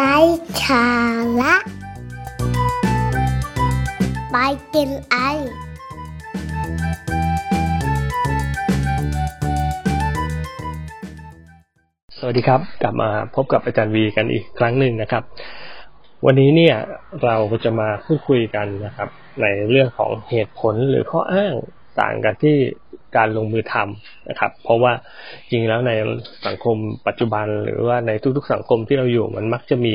ไร้สาระไปกินไอ สวัสดีครับ กลับมาพบกับอาจารย์วีกันอีกครั้งหนึ่งนะครับ วันนี้เนี่ยเราจะมาพูดคุยกันนะครับ ในเรื่องของเหตุผลหรือข้ออ้างต่างกันที่ การลงมือทำนะครับ เพราะว่าจริงแล้วในสังคมปัจจุบันหรือว่าในทุกๆสังคมที่เราอยู่มันมักจะมี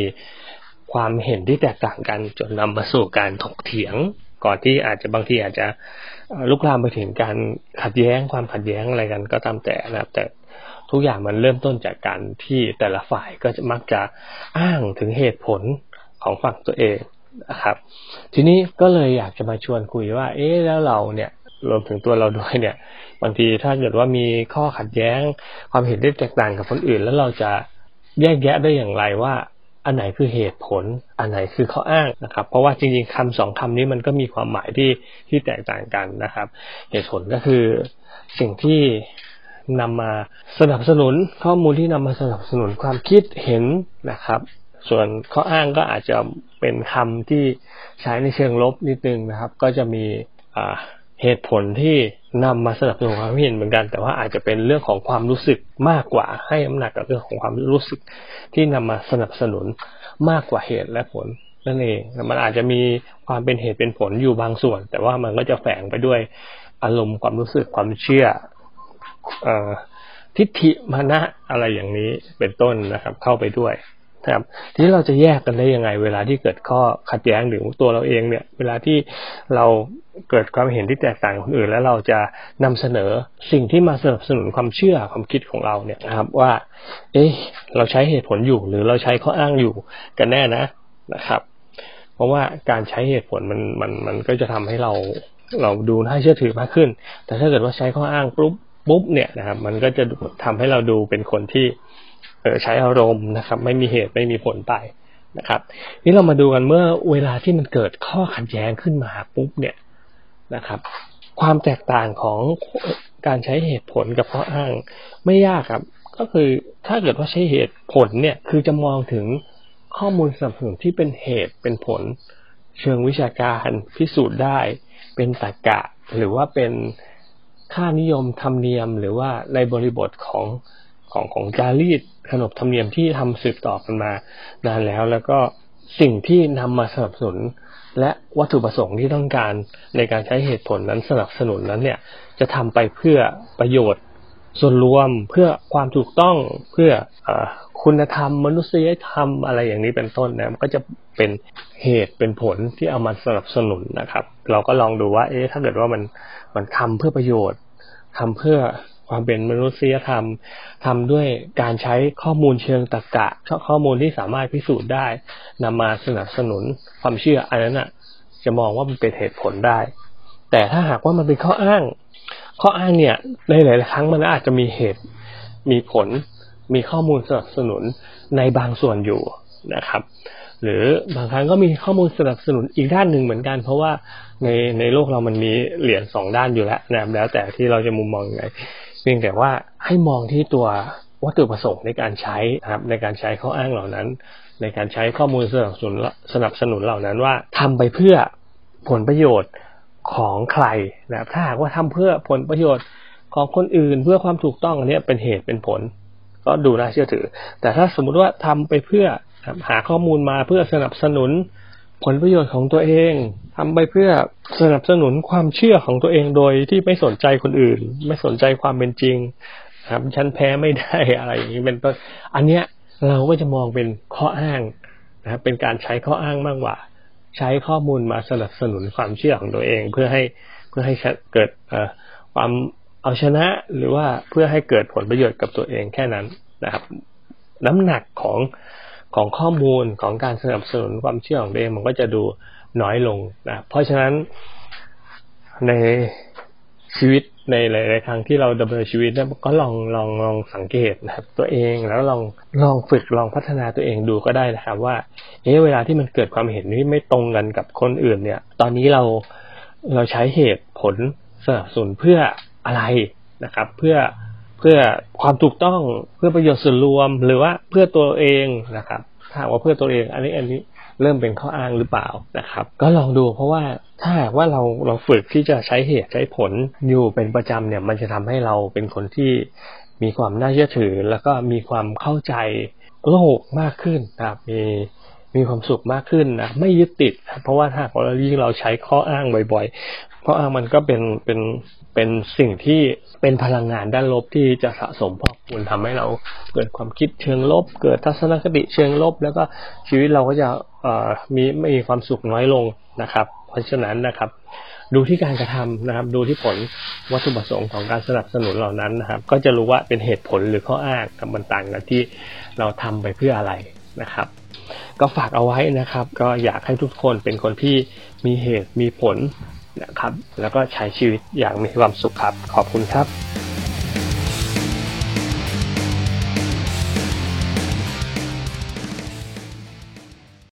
ความเห็นที่แตกต่างกันจนนำมาสู่การถกเถียง ก่อนที่อาจจะบางทีอาจจะลุกลามไปถึงการขัดแย้งความขัดแย้งอะไรกันก็ตามแต่นะครับ แต่ทุกอย่างมันเริ่มต้นจากการที่แต่ละฝ่ายก็จะมักจะอ้างถึงเหตุผลของฝั่งตัวเองนะครับ ทีนี้ก็เลยอยากจะมาชวนคุยว่า เอ๊ะแล้วเราเนี่ย รวมถึงตัวเราด้วยเนี่ย บางทีถ้าเกิดว่ามีข้อขัดแย้ง ความเห็นที่แตกต่างกับคนอื่น แล้วเราจะแยกแยะได้อย่างไรว่า อันไหนคือเหตุผล อันไหนคือข้ออ้างนะครับ เพราะว่าจริงๆคำสองคำนี้มันก็มีความหมายที่ที่แตกต่างกันนะครับ เหตุผลก็คือสิ่งที่นำมาสนับสนุนข้อมูลที่นำมาสนับสนุนความคิดเห็นนะครับ ส่วนข้ออ้างก็อาจจะเป็นคำที่ใช้ในเชิงลบนิดนึงนะครับ ก็จะมี เหตุผลที่นำมาสนับสนุนความเห็นเหมือนกัน แต่ว่าอาจจะเป็นเรื่องของความรู้สึกมากกว่าให้น้ำหนักกับเรื่องของความรู้สึกที่นำมาสนับสนุนมากกว่าเหตุและผลนั่นเองมันอาจจะมีความเป็นเหตุเป็นผลอยู่บางส่วน แต่ว่ามันก็จะแฝงไปด้วยอารมณ์ความรู้สึกความเชื่อทิฏฐิมานะอะไรอย่างนี้เป็นต้นนะครับ เข้าไปด้วย นะครับทีนี้เราจะแยกกันได้ยังไง เวลาที่เกิดข้อขัดแย้งหรือตัวเราเองเนี่ย เวลาที่เราเกิดความเห็นที่แตกต่างคนอื่น แล้วเราจะนำเสนอสิ่งที่มาสนับสนุนความเชื่อความคิดของเราเนี่ยนะครับ ว่า เอ๊ะเราใช้เหตุผลอยู่ หรือเราใช้ข้ออ้างอยู่กันแน่นะนะครับ เพราะว่าการใช้เหตุผลมันมันมันก็จะทำให้เราเราดูน่าเชื่อถือมากขึ้น แต่ถ้าเกิดว่าใช้ข้ออ้างปุ๊บปุ๊บเนี่ยนะครับ มันก็จะทำให้เราดูเป็นคนที่ ใช้อารมณ์นะครับ ไม่มีเหตุไม่มีผลไปนะครับ นี่เรามาดูกันเมื่อเวลาที่มันเกิดข้อขัดแย้งขึ้นมาปุ๊บเนี่ยนะครับ ความแตกต่างของการใช้เหตุผลกับข้ออ้างไม่ยากครับ ก็คือถ้าเกิดว่าใช้เหตุผลเนี่ยคือจะมองถึงข้อมูลสนับสนุนที่เป็นเหตุเป็นผล เชิงวิชาการพิสูจน์ได้ เป็นตรรกะ หรือว่าเป็นค่านิยมธรรมเนียม หรือว่าในบริบทของ ของของจารีตขนบธรรมเนียมที่ทำสืบต่อกันมานานแล้ว แล้วก็สิ่งที่นำมาสนับสนุน และวัตถุประสงค์ที่ต้องการในการใช้เหตุผลนั้นสนับสนุนนั้นเนี่ย จะทำไปเพื่อประโยชน์ส่วนรวมเพื่อความถูกต้องเพื่ออคุณธรรม มนุษยธรรมอะไรอย่างนี้เป็นต้นนะมันก็จะเป็นเหตุเป็นผลที่เอามาสนับสนุนนะครับ เราก็ลองดูว่า เอ๊ะถ้าเกิดว่ามันมันทำเพื่อประโยชน์ทำเพื่อ ความเป็นมนุษยธรรมทำด้วยการใช้ข้อมูลเชิงตรรกะข้อมูลที่สามารถพิสูจน์ได้นำมาสนับสนุนความเชื่ออันนั้นอะ จะมองว่ามันเป็นเหตุผลได้ แต่ถ้าหากว่ามันเป็นข้ออ้าง ข้ออ้างเนี่ยในหลาย ๆ ครั้งมันอาจจะมีเหตุมีผล มีข้อมูลสนับสนุนในบางส่วนอยู่นะครับหรือบางครั้งก็มีข้อมูลสนับสนุนอีกด้านหนึ่งเหมือนกัน เพราะว่าในในโลกเรามันมีเหรียญสองด้านอยู่แล้วนะแล้วแต่ที่เราจะมุมมองยังไง เพียงแต่ว่าให้มองที่ตัววัตถุประสงค์ในการใช้นะครับในการใช้ข้ออ้างเหล่านั้น ในการใช้ข้อมูลสนับสนุนสนับสนุนเหล่านั้นว่าทำไปเพื่อผลประโยชน์ของใครนะครับถ้าหากว่าทำเพื่อผลประโยชน์ของคนอื่นเพื่อความถูกต้องอันนี้เป็นเหตุเป็นผล ก็ดูน่าเชื่อถือ แต่ถ้าสมมุติว่าทำไปเพื่อหาข้อมูลมาเพื่อสนับสนุนผลประโยชน์ของตัวเอง ทำไปเพื่อสนับสนุนความเชื่อของตัวเองโดยที่ไม่สนใจคนอื่น ไม่สนใจความเป็นจริงครับฉันแพ้ไม่ได้อะไรอย่างนี้เป็นต้นอันเนี้ยเราก็จะมองเป็นข้ออ้างนะครับเป็นการใช้ข้ออ้างมากกว่า ใช้ข้อมูลมาสนับสนุนความเชื่อของตัวเอง เพื่อให้เพื่อให้เกิดความเอาชนะหรือว่าเพื่อให้เกิดผลประโยชน์กับตัวเองแค่นั้นนะครับ น้ำหนักของของข้อมูลของการสนับสนุนความเชื่อของตัวเองมันก็จะดู น้อยลงนะเพราะฉะนั้นในชีวิตในหลาย ๆ ครั้งที่เราดำเนินชีวิตเนี่ยก็ลองลองลองสังเกตนะครับ ตัวเองแล้วลองลองฝึกลองพัฒนาตัวเองดูก็ได้นะครับ ว่า เอ๊ะเวลาที่มันเกิดความเห็นที่ไม่ตรงกันกับคนอื่น เนี่ย ตอนนี้เราเราใช้เหตุผลสนับสนุนเพื่ออะไรนะครับ เพื่อเพื่อความถูกต้องเพื่อประโยชน์ส่วนรวมหรือว่าเพื่อตัวเองนะครับถ้าว่าเพื่อตัวเอง อันนี้อันนี้ เริ่มเป็นข้ออ้างหรือเปล่านะครับ ก็ลองดูเพราะว่าถ้าว่าเราเราฝึกที่จะใช้เหตุใช้ผลอยู่เป็นประจำเนี่ย มันจะทำให้เราเป็นคนที่มีความน่าเชื่อถือ แล้วก็มีความเข้าใจโลกมากขึ้นนะครับมีมีความสุขมากขึ้นนะไม่ยึดติด เพราะว่าถ้าเรายิ่งเราใช้ข้ออ้างบ่อย ๆ ข้ออ้างมันก็เป็นเป็นเป็นสิ่งที่เป็นพลังงานด้านลบที่จะสะสมพอกพูนทำให้เราเกิดความคิดเชิงลบ เกิดทัศนคติเชิงลบ แล้วก็ชีวิตเราก็จะเอ่อมีไม่มีความสุขน้อยลงนะครับ เพราะฉะนั้นนะครับ ดูที่การกระทำนะครับ ดูที่ผลวัตถุประสงค์ของการสนับสนุนเหล่านั้นนะครับ ก็จะรู้ว่าเป็นเหตุผลหรือข้ออ้างกับมันต่างกันที่เราทำไปเพื่ออะไรนะครับก็ฝากเอาไว้นะครับ ก็อยากให้ทุกคนเป็นคนที่มีเหตุมีผล นะครับ แล้วก็ใช้ชีวิตอย่างมีความสุขครับ ขอบคุณครับ